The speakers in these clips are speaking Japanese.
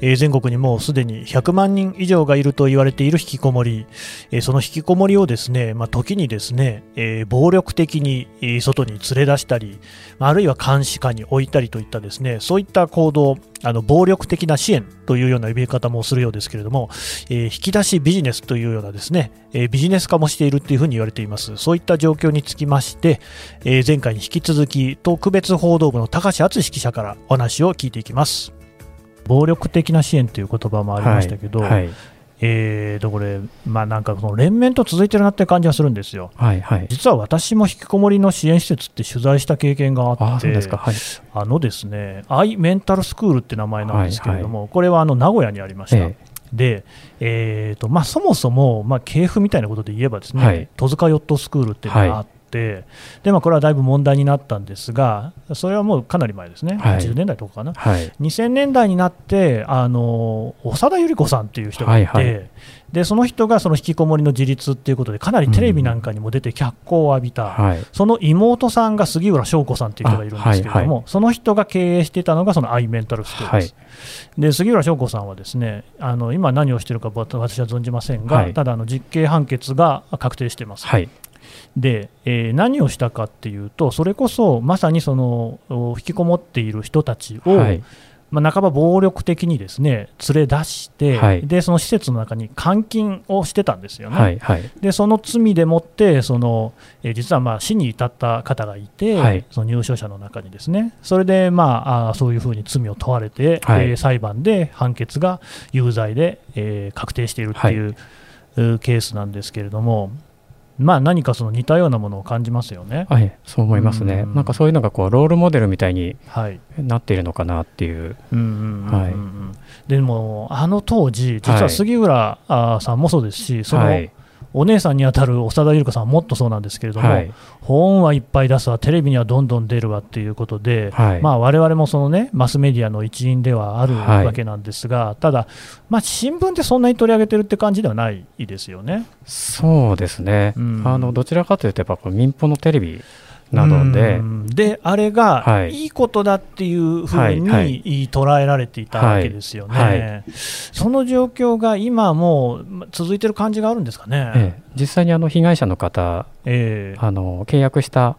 え、全国にもうすでに100万人以上がいると言われている引きこもり、え、その引きこもりをですね、まあ、時にですね、え、暴力的に外に連れ出したり、あるいは監視下に置いたりといったですね、そういった行動、あの暴力的な支援というような呼び方もするようですけれども、え引き出しビジネスというようなですね、えビジネス化もしているというふうに言われています。そういった状況につきまして、え前回に引き続き特別報道部の高橋敦記者からお話を聞いていきます。暴力的な支援という言葉もありましたけど、はいはい、えー、とこれ、まあ、なんかその連綿と続いてるなって感じはするんですよ、はいはい、実は私も引きこもりの支援施設って取材した経験があって、ああのですね、アイメンタルスクールって名前なんですけれども、はいはい、これはあの名古屋にありました。ええ。で、えーとまあ、そもそも、まあ、系譜みたいなことで言えばですね、はい、戸塚ヨットスクールっていうのがあって、ってで、まあ、これはだいぶ問題になったんですが、それはもうかなり前ですね、はい、80年代とかかな、はい、2000年代になって、あの長田百合子さんっていう人がいて、はいはい、でその人がその引きこもりの自立っていうことで、かなりテレビなんかにも出て脚光を浴びた、うんその妹さんが杉浦翔子さんっていう人がいるんですけれども、はいはい、その人が経営していたのが、そのアイメンタルスクールです。で杉浦翔子さんはですねあの今、何をしているか私は存じませんが、ただあの実刑判決が確定しています。で、えー、何をしたかっていうと、それこそまさにその引きこもっている人たちを、はい、まあ、半ば暴力的にですね連れ出して、はい、でその施設の中に監禁をしてたんですよね、はいはい、でその罪でもってその、えー、実はまあ死に至った方がいて、はい、その入所者の中にですね。それで、まあ、あそういうふうに罪を問われて、はい、えー、裁判で判決が有罪で、えー、確定しているっていう、ケースなんですけれども。まあ、何かその似たようなものを感じますよね。はい、そう思いますね。んなんかそういうのがこうロールモデルみたいになっているのかなっていう。でもあの当時実は杉浦さんもそうですし、その、はいお姉さんにあたる長田由子さんはもっとそうなんですけれども、はい、本はいっぱい出すわ、テレビにはどんどん出るわっていうことで、われわれもその、ね、マスメディアの一員ではあるわけなんですが、はい、ただ、まあ、新聞でそんなに取り上げてるって感じではないですよね。そうですね、うん、あのどちらかというと、やっぱ民放のテレビなので、であれがい。いことだっていうふうに捉えられていたわけですよね、はいはい、その状況が今も続いてる感じがあるんですかね、ええ、実際にあの被害者の方、えー、あの契約した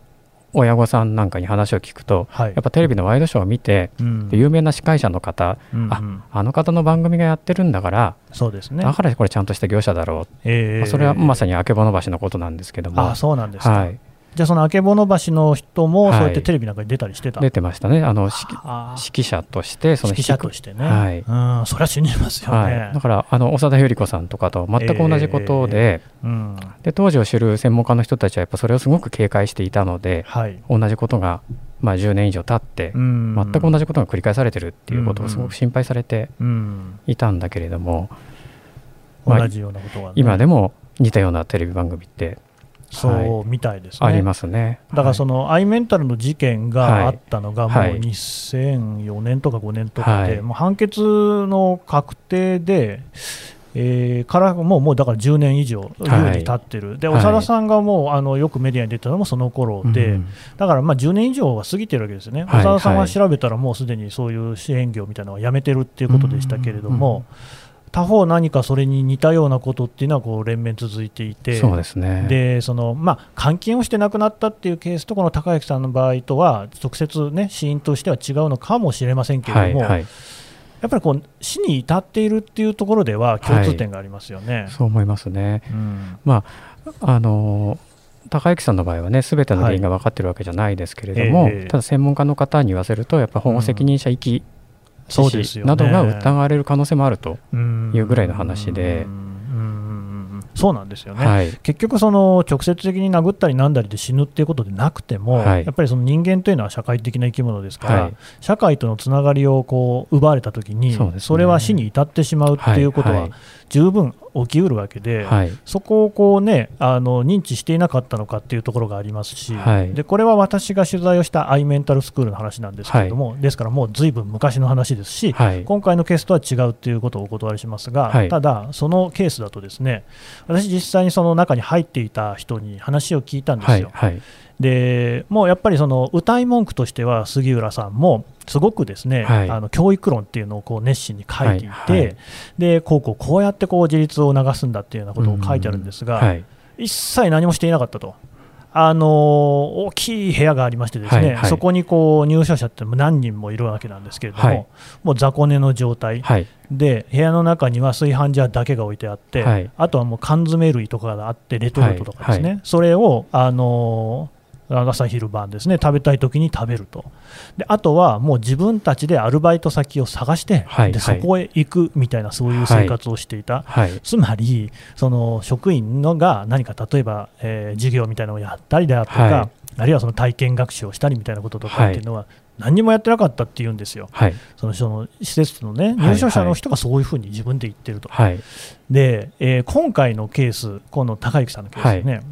親御さんなんかに話を聞くと、はい、やっぱテレビのワイドショーを見て、うん、有名な司会者の方、うんうん、ああの方の番組がやってるんだからそうです、ね、だからこれちゃんとした業者だろう、えーまあ、それはまさにあけぼの橋のことなんですけども。あそうなんですか、はい、じゃあ、そのあけぼの橋の人も、そうやってテレビなんかに出たりしてた、はい、出てましたね、あの指揮者として、その指揮者としてね、はい、うんそれは信じますよね、はい、だからあの長田百合子さんとかと全く同じことでえーうん、で、当時を知る専門家の人たちは、やっぱそれをすごく警戒していたので、はい、同じことが、まあ、10年以上経って、全く同じことが繰り返されてるっていうことをすごく心配されていたんだけれども、まあ、同じようなこと今でも似たようなテレビ番組ってそうみたいですね。ありますね。だからそのアイメンタルの事件があったのがもう2004年とか5年とかで、もう判決の確定で、えー、からもうもうだから10年以上、優に経ってる、で長田さんがもうあのよくメディアに出たのもその頃で、だからまあ10年以上は過ぎてるわけですよね、長田さんが調べたら、もうすでにそういう支援業みたいなのはやめてるっていうことでしたけれども。他方、何かそれに似たようなことっていうのはこう連綿続いていて、そうですね。でそのまあ、監禁をして亡くなったっていうケースと、この高之さんの場合とは、直接、ね、死因としては違うのかもしれませんけれども、はいはい、やっぱりこう死に至っているっていうところでは共通点がありますよね、はい、そう思いますね。うん、まああの高之さんの場合はね、すべての原因が分かっているわけじゃないですけれども、はいえ。ー、ただ専門家の方に言わせると、やっぱ保護責任者遺棄致死などが疑われる可能性もあるというぐらいの話で。そうなんですよね、はい、結局、その直接的に殴ったりなんだりで死ぬっていうことでなくても、はい、やっぱりその人間というのは社会的な生き物ですから、はい、社会とのつながりをこう奪われたときにそ、ね,、れは死に至ってしまうっていうことは十分起きうるわけで、はい、そこをこう、ね、あの認知していなかったのかっていうところがありますし、はい、でこれは私が取材をしたアイメンタルスクールの話なんですけれども、ですからもうずいぶん昔の話ですし、今回のケースとは違うということをお断りしますが、ただ、そのケースだとですね私、実際にその中に入っていた人に話を聞いたんですよ。でもうやっぱりその歌い文句としては杉浦さんもすごくですね、はい、あの教育論っていうのをこう熱心に書いていて、はいはい、でこうこうこうやってこう自立を流すんだっていうようなことを書いてあるんですが、一切何もしていなかったと。あの大きい部屋がありまして、ですね、はいはい、そこにこう入所者って何人もいるわけなんですけれども、はい、もう雑魚寝の状態、はい、で部屋の中には炊飯ジャーだけが置いてあって、はい、あとはもう缶詰類とかがあって、レトルトとかですね、それを、あの朝昼晩ですね食べたい時に食べると。であとはもう自分たちでアルバイト先を探して、はい、でそこへ行くみたいなそういう生活をしていた、はい、つまりその職員のが何か例えば、えー、授業みたいなのをやったりであるとか、はい、あるいはその体験学習をしたりみたいなこととかっていうのは、何にもやってなかったっていうんですよ、はい、そのその施設の、ね、入所者の人がそういうふうに自分で言ってると、はい、でえー、今回のケース、この高之さんのケースね、はい、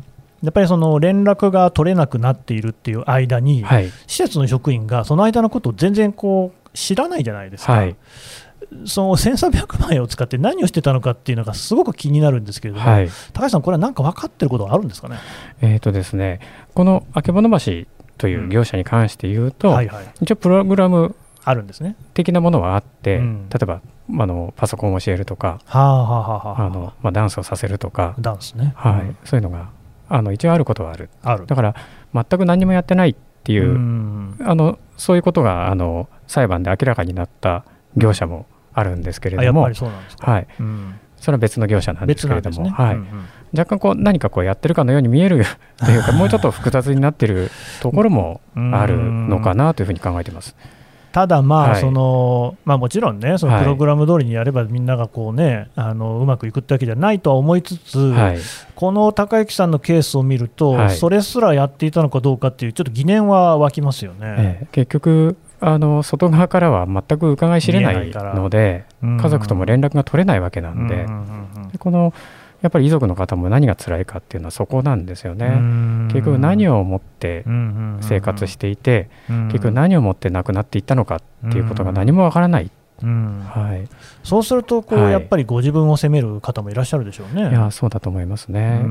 やっぱりその連絡が取れなくなっているっていう間に、はい、施設の職員がその間のことを全然こう知らないじゃないですか。はい、その1300万円を使って何をしてたのかっていうのがすごく気になるんですけれども、はい、高橋さん、これは何か分かってることはあるんですかね？えーとですね、このあけぼの橋という業者に関して言うと、うん。はいはい、一応プログラムあるんですね。的なものはあって、うん、例えばあのパソコンを教えるとか、ダンスをさせるとか、ダンスね、はい、うん、そういうのがあの一応あることはある。ある。だから全く何もやってないっていうあのそういうことがあの裁判で明らかになった業者もあるんですけれども、はい、それは別の業者なんですけれども、ね。はい、うんうん、若干こう何かこうやってるかのように見えるというか もうちょっと複雑になってるところもあるのかなというふうに考えています。ただまあ、そのまあ、もちろんね、そのプログラム通りにやればみんながこう、ね、あのうまくいくってわけじゃないとは思いつつ、はい、この高之さんのケースを見ると、はい、それすらやっていたのかどうかっていう、ちょっと疑念は湧きますよね、ええ、結局あの、外側からは全く伺い知れないので、家族とも連絡が取れないわけなん。で、このやっぱり遺族の方も何が辛いかっていうのはそこなんですよね。結局何を思って生活していて、結局何を思って亡くなっていったのかっていうことが何もわからない。はい、そうするとこう、はい、やっぱりご自分を責める方もいらっしゃるでしょうね。いやそうだと思いますね。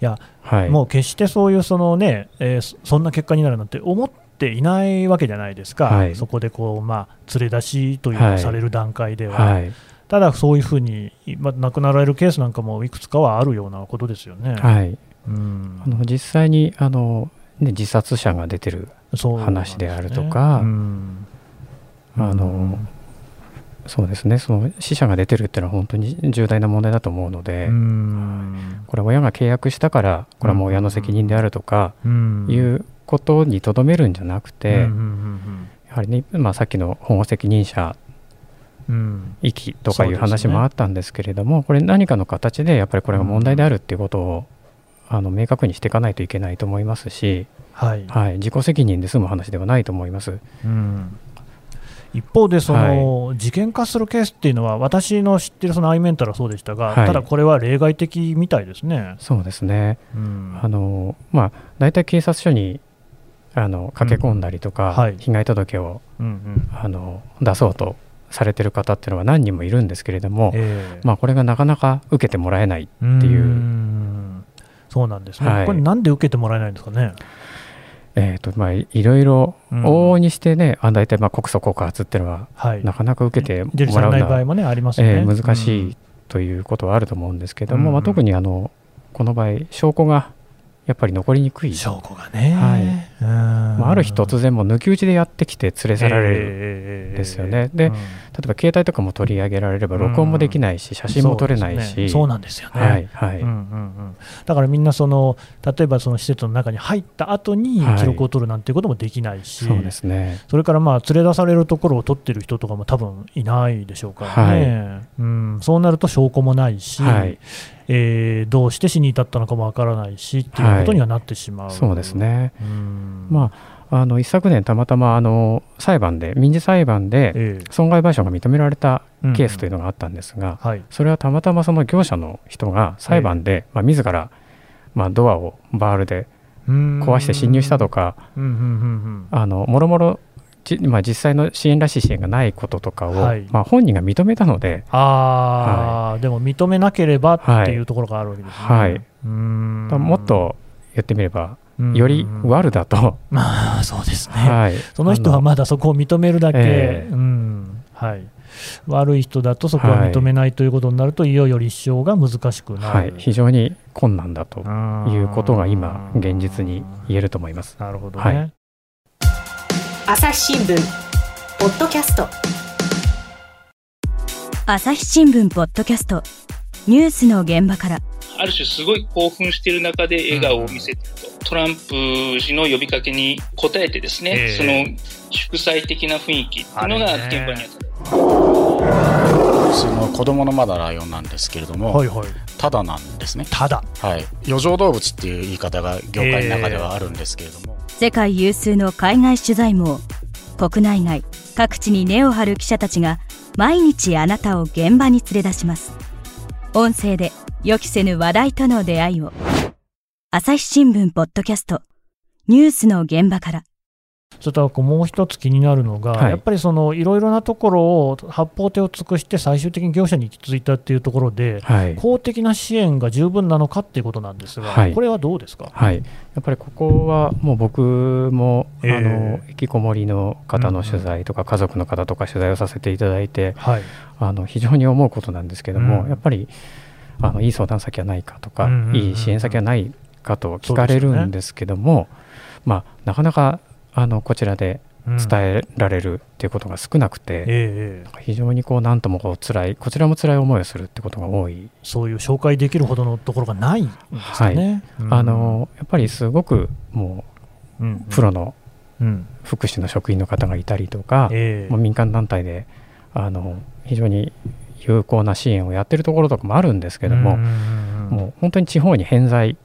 いや、はい、もう決してそういうそのね、えー、そんな結果になるなんて思っていないわけじゃないですか、はい、そこでこう、まあ、連れ出しというのをされる段階では。はいただ、そういうふうに、まあ、亡くなられるケースなんかもいくつかはあるようなことですよね。はい、うん。あの実際にあの、ね、自殺者が出てる話であるとか、あのそうですね。その死者が出てるっていうのは本当に重大な問題だと思うので、これは親が契約したからこれはもう親の責任であるとかいうことにとどめるんじゃなくて、やはりね、まあ、さっきの保護責任者遺棄とかいう話もあったんですけれども、ね、これ何かの形でやっぱりこれが問題であるっていうことを、あの明確にしていかないといけないと思いますし、はい、はい、自己責任で済む話ではないと思います。うん。一方でその、はい、事件化するケースっていうのは、私の知ってるそのアイメンタルはそうでしたが、はい、ただこれは例外的みたいですね。そうですね、うん、あのまあ、大体警察署にあの駆け込んだりとか、うんはい、被害届を、うんうん、あの出そうとされてる方っていうのは何人もいるんですけれども、えー、まあ、これがなかなか受けてもらえないっていう。そうなんですね、はい、これなんで受けてもらえないんですかね？えーとまあ、いろいろ往々にしてね、うん、大体まあ告訴告発っていうのは、はい、なかなか受けてもらうのは、ねえー、難しいということはあると思うんですけども、うん、まあ、特にあのこの場合証拠がやっぱり残りにくい。証拠がね、はいまあ、ある日突然も抜き打ちでやってきて連れ去られるんですよね、えー、で、うん、例えば携帯とかも取り上げられれば録音もできないし、写真も撮れないし、ね、そうなんですよね、はいはい。うんうんうん、だからみんなその例えばその施設の中に入った後に記録を取るなんていうこともできないし、はい、そうですね、それからまあ連れ出されるところを撮ってる人とかも多分いないでしょうからね、はい、うん、そうなると証拠もないし、はい。えー、どうして死に至ったのかもわからないしっていうことにはなってしまう、はい、そうですねまあ、あの一昨年たまたまあの裁判で民事裁判で損害賠償が認められたケースというのがあったんですが、それはたまたまその業者の人が裁判で、まあ、自ら、まあ、ドアをバールで壊して侵入したとかもろもろまあ、実際の支援らしい支援がないこととかを、はい、まあ、本人が認めたのであ、はい、でも認めなければっていうところがあるわけですね。はい、もっと言ってみればより悪だと、まあそうですね、はい、その人はまだそこを認めるだけ、えー、うん。はい、悪い人だとそこは認めないということになると、い、よいよ立証が難しくなる、はい、非常に困難だということが今、現実に言えると思います。なるほどね、はい、朝日新聞ポッドキャスト。朝日新聞ポッドキャスト。ニュースの現場からある種すごい興奮している中で笑顔を見せてると、トランプ氏の呼びかけに応えてですね、えー、その祝祭的な雰囲気っていうのが現場にあった。その子供のまだライオンなんですけれども、はいはい、ただなんですね。ただ。はい。余剰動物っていう言い方が業界の中ではあるんですけれども。えー、世界有数の海外取材網、国内外各地に根を張る記者たちが毎日あなたを現場に連れ出します。音声で予期せぬ話題との出会いを。朝日新聞ポッドキャストニュースの現場から。それともう一つ気になるのが、はい、やっぱりそのいろいろなところを八方手を尽くして最終的に業者に行き着いたっていうところで、はい、公的な支援が十分なのかっていうことなんですが、はい、これはどうですか、はい、やっぱりここはもう僕も、えー、あの引きこもりの方の取材とか、家族の方とか取材をさせていただいて、あの非常に思うことなんですけども、うん、やっぱりあのいい相談先はないかとか、いい支援先はないかと聞かれるんですけども、ね、まあ、なかなかあのこちらで伝えられるっていうことが少なくて、うん非常にこう何ともこう辛いこちらも辛い思いをするってことが多い。そういう紹介できるほどのところがないんですかね、はい。うん、あのやっぱりすごくもう、うんプロの福祉の職員の方がいたりとか、えー、民間団体であの非常に有効な支援をやってるところとかもあるんですけども、もう本当に地方に偏在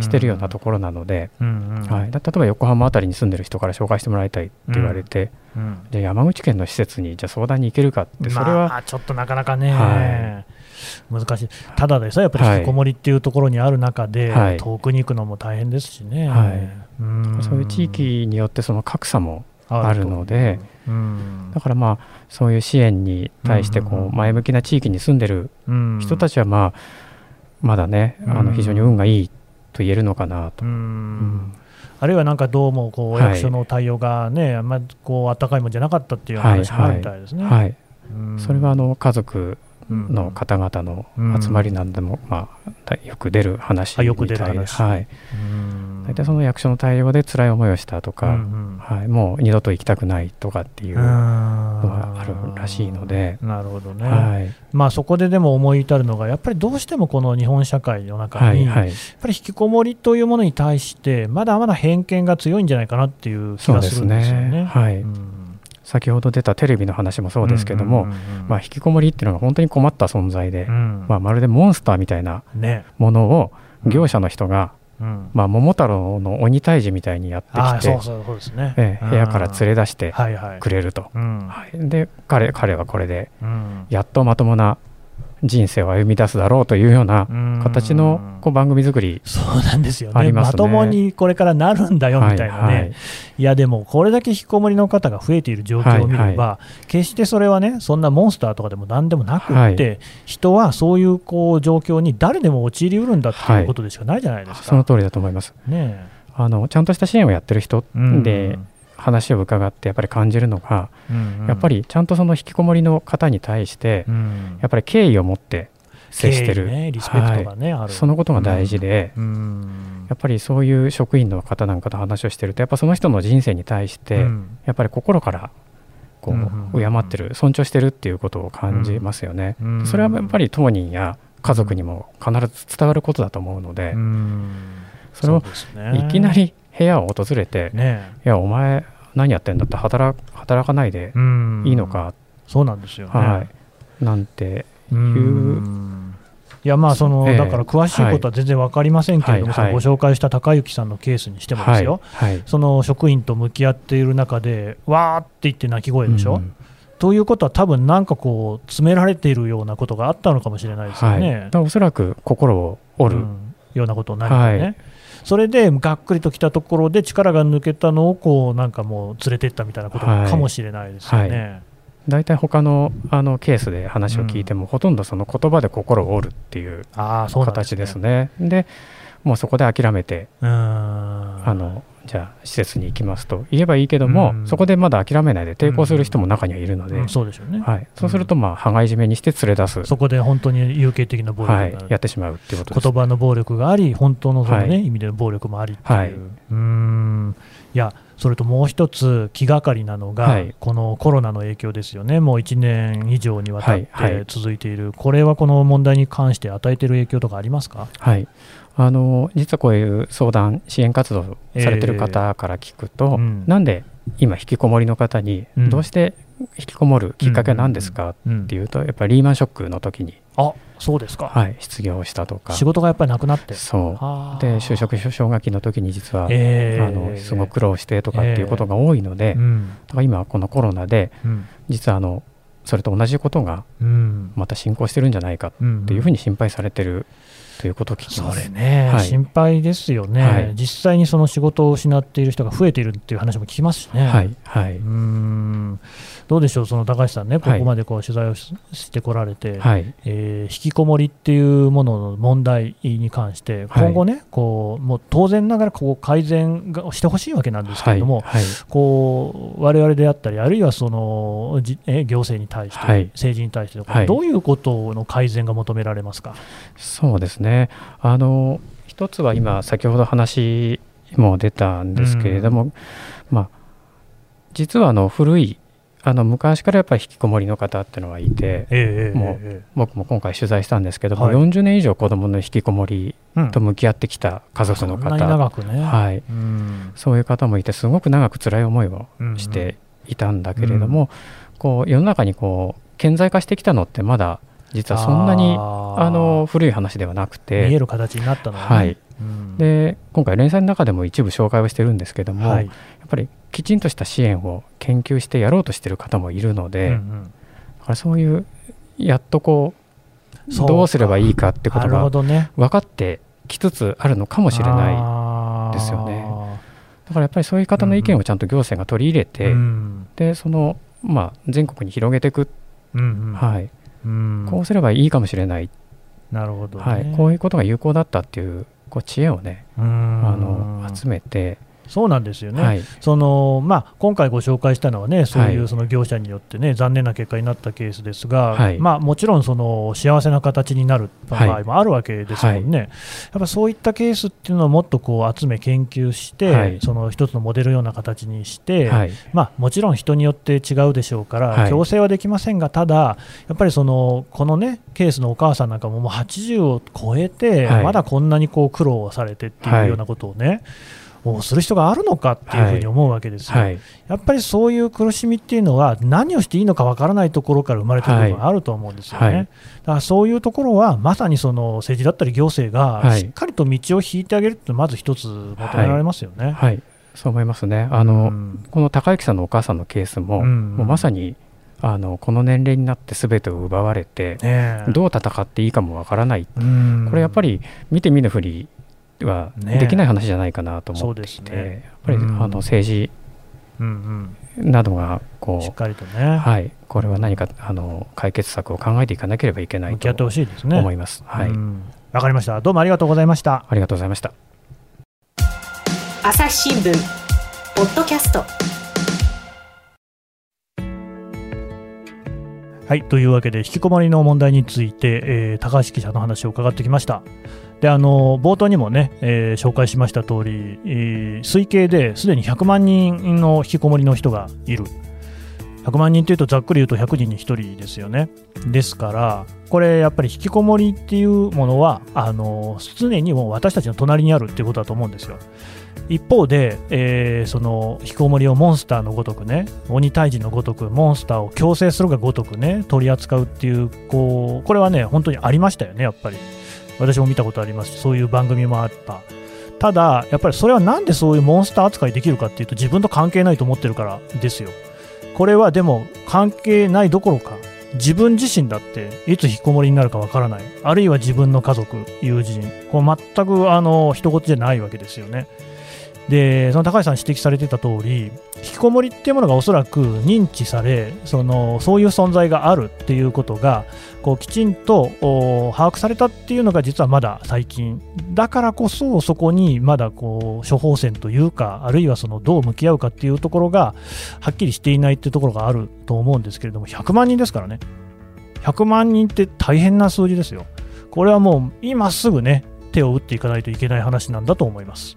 してるようなところなので、はい、例えば横浜辺りに住んでる人から紹介してもらいたいって言われて、じゃあ山口県の施設にじゃ相談に行けるかってそれは、まあ、ちょっとなかなかね、はい、難しい。ただでさやっぱり引きこもりっていうところにある中で、はい、遠くに行くのも大変ですしね、はい、うそういう地域によってその格差もあるので、う。ん、だからまあそういう支援に対してこう前向きな地域に住んでる人たちはまあまだねあの非常に運がいいと言えるのかなと。あるいはなんかどうもこう役所の対応がね、はい、あんまりこう温かいもんじゃなかったっていう話もあるみたいですね。はい、はい、それはあの家族の方々の集まりなんでも、まあ、よく出る話みたいで、はい、大体その役所の対応で辛い思いをしたとか、うんうん、はい、もう二度と行きたくないとかっていうのがあるらしいので。なるほどね、はい、まあ、そこででも思い至るのがやっぱりどうしてもこの日本社会の中に、はいはい、やっぱり引きこもりというものに対してまだまだ偏見が強いんじゃないかなっていう気がするんですよね。ねはい、うん。先ほど出たテレビの話もそうですけども、まあ、引きこもりっていうのが本当に困った存在で、うん、まあ、まるでモンスターみたいなものを業者の人が、うん、まあ、桃太郎の鬼退治みたいにやってきて部屋から連れ出してくれると、はい、で彼彼はこれでやっとまともな人生を歩み出すだろうというような形のこう番組作り、そうなんですよね、ね、まともにこれからなるんだよみたいなね、はいはい、いやでもこれだけ引きこもりの方が増えている状況を見れば、はいはい、決してそれはねそんなモンスターとかでもなんでもなくって、はい、人はそういうこう状況に誰でも陥りうるんだっていうことでしかないじゃないですか。その通りだと思います、ね、あのちゃんとした支援をやってる人で、うん話を伺ってやっぱり感じるのが、うんうん、やっぱりちゃんとその引きこもりの方に対して、うん、やっぱり敬意を持って接してる、ね、リスペクトがね、はい、そのことが大事で、うん、やっぱりそういう職員の方なんかと話をしてるとやっぱその人の人生に対して、やっぱり心からこう敬ってる尊重してるっていうことを感じますよね。それはやっぱり当人や家族にも必ず伝わることだと思うので、それをいきなり部屋を訪れて、ね、いやお前何やってんだって働働かないでいいのか？そうなんですよ、ね、はい、なんていう。いやまあその、えー、だから詳しいことは全然分かりませんけれども、はい、ご紹介した高之さんのケースにしてもですよ、はい。はい、その職員と向き合っている中で、わーって言って泣き声でしょ？うん。ということは、多分なんかこう、詰められているようなことがあったのかもしれないですよね。はい、おそらく心を折る、うん、ようなことになるよね。はいそれでがっくりときたところで力が抜けたのをこうなんかもう連れていったみたいなことかもしれないですよね。はい。はい。大体他のあのケースで話を聞いても、うん、ほとんどその言葉で心を折るっていう形ですね。で、ね、もうそこで諦めてあのじゃあ施設に行きますと言えばいいけども、うん、そこでまだ諦めないで抵抗する人も中にはいるので、うん。うん、そうでしょうね、はい、そうするとまあ羽交い締めにして連れ出す。そこで本当に有形的な暴力が、はい、やってしまうっていうことです。言葉の暴力があり本当のそのね、はい、意味での暴力もありっていう、はい、うん。いやそれともう一つ気がかりなのが、はい、このコロナの影響ですよね、もう1年以上にわたって続い。てい。る、はいはい、これはこの問題に関して与えている影響とかありますか、はい、あの実はこういう相談、支援活動されてる方から聞くと、えーうん、なんで今、引きこもりの方に、どうして引きこもるきっかけは何ですかっていうと、やっぱりリーマンショックの時に。あそうですか、はい、失業したとか。仕事がやっぱりなくなって。そう。で就職奨学金の時に実は、えー、あのすごく苦労してとかっていうことが多いので、えーうん、だから今このコロナで、うん、実はあのそれと同じことがまた進行してるんじゃないかっていうふうに心配されてるということを聞きます。それね、はい、心配ですよね、はい、実際にその仕事を失っている人が増えているっていう話も聞きますしね。はい、はい、うん。どうでしょう、その高橋さんね、ここまでこう取材をしてこられて、はい、えー、引きこもりっていうものの問題に関して、今後ね、はい、こうもう当然ながらこう改善がしてほしいわけなんですけれども、はいはい、こう我々であったり、あるいはそのじえ行政に対して、政治に対して、どういうことの改善が求められますか？そうですねあの一つは今、先ほど話も出たんですけれども、うん、まあ、実はあの古いあの昔からやっぱり引きこもりの方っていうのはいて、えー、もう僕も今回取材したんですけども、はい、40年以上子どもの引きこもりと向き合ってきた家族の方、はい、そういう方もいてすごく長く辛い思いをしていたんだけれども、うん、こう世の中にこう顕在化してきたのってまだ実はそんなにあの古い話ではなくて。見える形になったの、ね、はい、うん、で今回連載の中でも一部紹介をしてるんですけども、はい、やっぱりきちんとした支援を研究してやろうとしている方もいるので、うんうん、だからそういうやっとこうどうすればいいかってことが分かってきつつあるのかもしれないですよね。だからやっぱりそういう方の意見をちゃんと行政が取り入れて、うん、でその、まあ、全国に広げていく、うんうん、はい、うん、こうすればいいかもしれない。なるほど、ね、はい、こういうことが有効だったっていうこう知恵をねあの集めてそうなんですよね、はい、そのまあ、今回ご紹介したのはね、そういうその業者によってね、残念な結果になったケースですが、はい、まあ、もちろんその幸せな形になる場合もあるわけですもんね、はい、やっぱそういったケースっていうのをもっとこう集め、研究して、その一つのモデルような形にして、まあ、もちろん人によって違うでしょうから、強制はできませんが、ただ、やっぱりそのこのね、ケースのお母さんなんかももう80を超えて、まだこんなにこう苦労されてっていうようなことをね、をする人があるのかっていうふうに思うわけですよ、はい。はい、やっぱりそういう苦しみっていうのは何をしていいのかわからないところから生まれてる部分があると思うんですよね、はい、だからそういうところはまさにその政治だったり行政がしっかりと道を引いてあげるってまず一つ求められますよね。はい。そう思いますね。あの、うん、この高之さんのお母さんのケースもうん、もうまさにあのこの年齢になってすべてを奪われて、ね、どう戦っていいかもわからない、これやっぱり見て見ぬふりはできない話じゃないかなと思っていて、ね、やっぱり、あの政治などがこうしっかりとね、はい、これは何かあの解決策を考えていかなければいけないと思います。はい、わかりました。どうもありがとうございました。ありがとうございました。朝日新聞ポッドキャスト。はい、というわけで引きこもりの問題について、えー、高橋記者の話を伺ってきました。であの冒頭にもね、えー、紹介しました通り、えー、推計ですでに100万人の引きこもりの人がいる。100万人というとざっくり言うと100人に1人ですよね。ですから、これやっぱり引きこもりっていうものは、あの常にもう私たちの隣にあるっていうことだと思うんですよ。一方で、えー、その引きこもりをモンスターのごとくね、鬼退治のごとく、モンスターを強制するがごとくね、取り扱うっていう、こう、これはね、本当にありましたよね、やっぱり。私も見たことありますそういう番組もあった。ただやっぱりそれはなんでそういうモンスター扱いできるかっていうと自分と関係ないと思ってるからですよ。これはでも関係ないどころか自分自身だっていつ引きこもりになるかわからない。あるいは自分の家族友人。これ全くあの一言じゃないわけですよね。でその高橋さん指摘されてた通り引きこもりっていうものがおそらく認知されそのそういう存在があるっていうことがこうきちんと把握されたっていうのが実はまだ最近。だからこそそこにまだこう処方箋というかあるいはそのどう向き合うかっていうところがはっきりしていないっていうところがあると思うんですけれども100万人ですからね。100万人って大変な数字ですよ。これはもう今すぐね手を打っていかないといけない話なんだと思います。